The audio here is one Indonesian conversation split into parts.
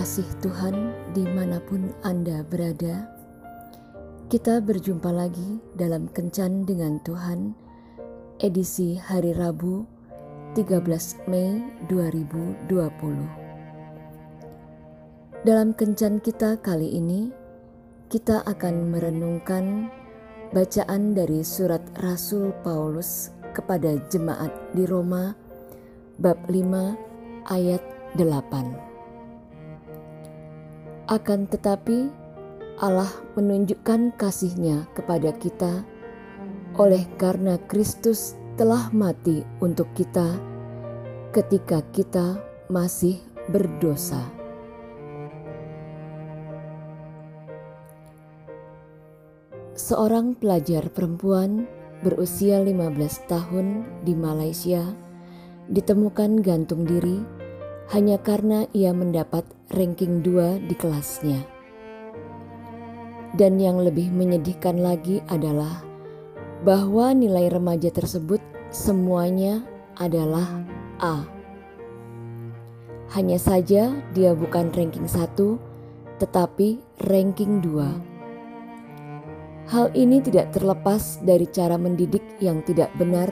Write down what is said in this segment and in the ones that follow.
kasih Tuhan di mana pun Anda berada, kita berjumpa lagi dalam Kencan dengan Tuhan, edisi hari Rabu 13 Mei 2020. Dalam Kencan kita kali ini, kita akan merenungkan bacaan dari surat Rasul Paulus kepada jemaat di Roma bab 5 ayat 8. Akan tetapi Allah menunjukkan kasihnya kepada kita oleh karena Kristus telah mati untuk kita ketika kita masih berdosa. Seorang pelajar perempuan berusia 15 tahun di Malaysia ditemukan gantung diri hanya karena ia mendapat ranking 2 di kelasnya. Dan yang lebih menyedihkan lagi adalah bahwa nilai remaja tersebut semuanya adalah A. Hanya saja dia bukan ranking 1 tetapi ranking 2. Hal ini tidak terlepas dari cara mendidik yang tidak benar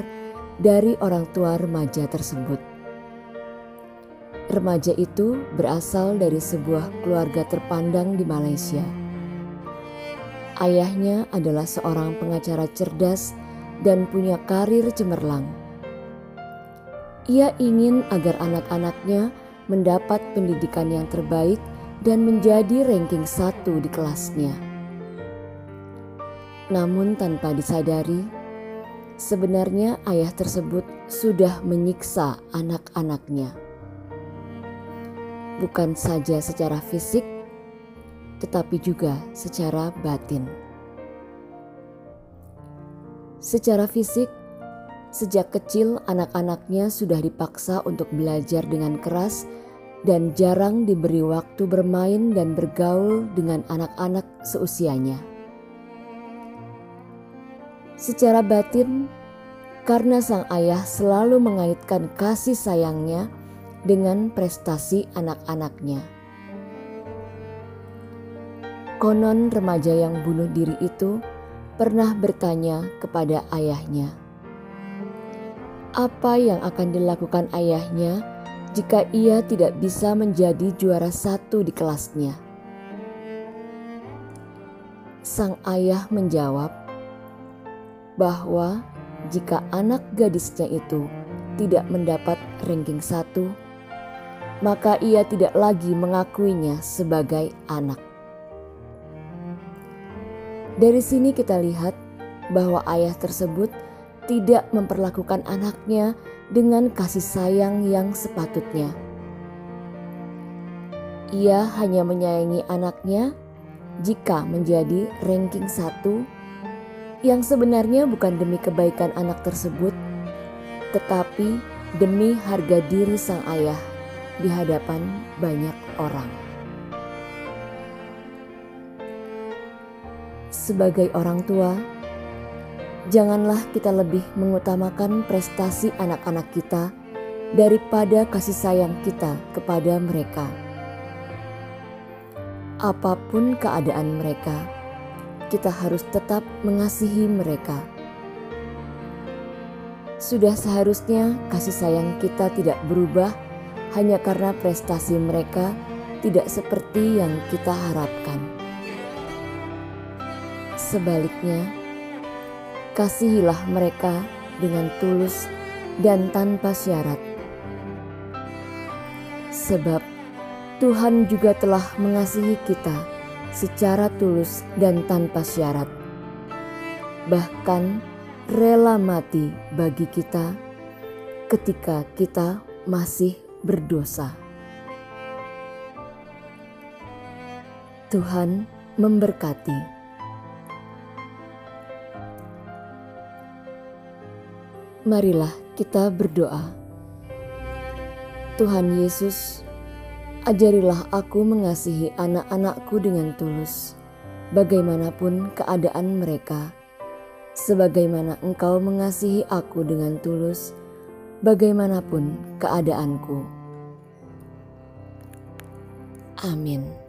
dari orang tua remaja tersebut. Remaja itu berasal dari sebuah keluarga terpandang di Malaysia. Ayahnya adalah seorang pengacara cerdas dan punya karir cemerlang. Ia ingin agar anak-anaknya mendapat pendidikan yang terbaik dan menjadi ranking satu di kelasnya. Namun tanpa disadari, Sebenarnya ayah tersebut sudah menyiksa anak-anaknya. Bukan saja secara fisik, tetapi juga secara batin. Secara fisik, sejak kecil anak-anaknya sudah dipaksa untuk belajar dengan keras dan jarang diberi waktu bermain dan bergaul dengan anak-anak seusianya. Secara batin, karena sang ayah selalu mengaitkan kasih sayangnya dengan prestasi anak-anaknya. Konon remaja yang bunuh diri itu pernah bertanya kepada ayahnya, "Apa yang akan dilakukan ayahnya jika ia tidak bisa menjadi juara satu di kelasnya?" Sang ayah menjawab, bahwa jika anak gadisnya itu tidak mendapat ranking satu, maka ia tidak lagi mengakuinya sebagai anak. Dari sini kita lihat bahwa ayah tersebut tidak memperlakukan anaknya dengan kasih sayang yang sepatutnya. Ia hanya menyayangi anaknya jika menjadi ranking satu yang sebenarnya bukan demi kebaikan anak tersebut, tetapi demi harga diri sang ayah di hadapan banyak orang. Sebagai orang tua, janganlah kita lebih mengutamakan prestasi anak-anak kita daripada kasih sayang kita kepada mereka. Apa pun keadaan mereka, kita harus tetap mengasihi mereka. Sudah seharusnya kasih sayang kita tidak berubah hanya karena prestasi mereka tidak seperti yang kita harapkan. Sebaliknya, kasihilah mereka dengan tulus dan tanpa syarat. Sebab Tuhan juga telah mengasihi kita secara tulus dan tanpa syarat, bahkan rela mati bagi kita ketika kita masih berdosa. Tuhan memberkati. Marilah kita berdoa. Tuhan Yesus, Ajarilah aku mengasihi anak-anakku dengan tulus, bagaimanapun keadaan mereka. Sebagaimana engkau mengasihi aku dengan tulus, bagaimanapun keadaanku. Amin.